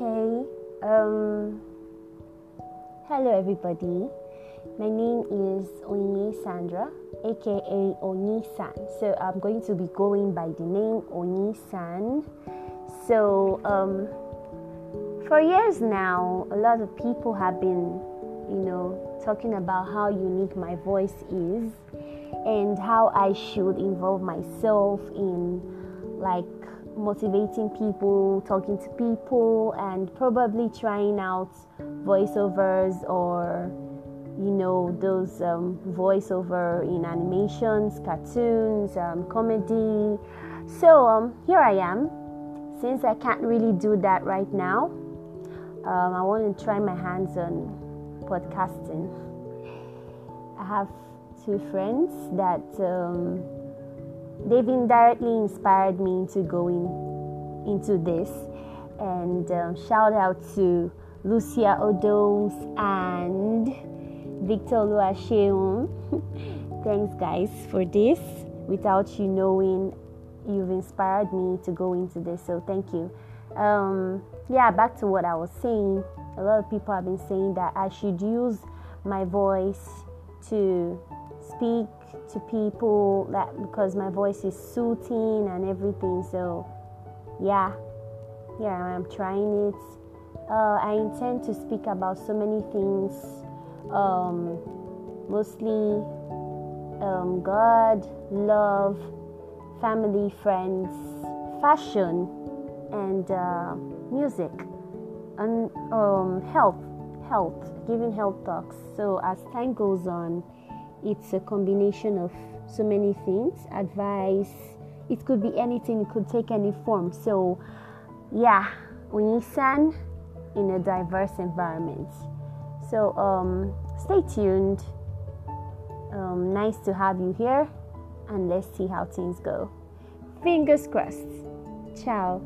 Um, hello, everybody. My name is Onye Sandra, aka Oni San. So I'm going to be going by the name Oni San. So um, for years now, a lot of people have been, you know, talking about how unique my voice is and how I should involve myself in like motivating people, talking to people, and probably trying out voiceovers or you know those um, voiceover in animations, cartoons, um, comedy. So um, here I am. Since I can't really do that right now, um, I want to try my hands on podcasting. I have two friends that um, they've indirectly inspired me into going into this. And um, shout out to Lucia Odoms and Victor Luasheum. Thanks, guys, for this. Without you knowing, you've inspired me to go into this. So, thank you. Um, yeah, back to what I was saying. A lot of people have been saying that I should use my voice to speak to people that because my voice is soothing and everything so yeah. Yeah i'm trying it. Uh, i intend to speak about so many things um, mostly um, god love family friends fashion and uh, music and um, health health giving health talks. So as time goes on it's a combination of so many things advice it could be anything it could take any form. So yeah Oni San in a diverse environment. So um, stay tuned. Um, nice to have you here and let's see how things go. Fingers crossed. Ciao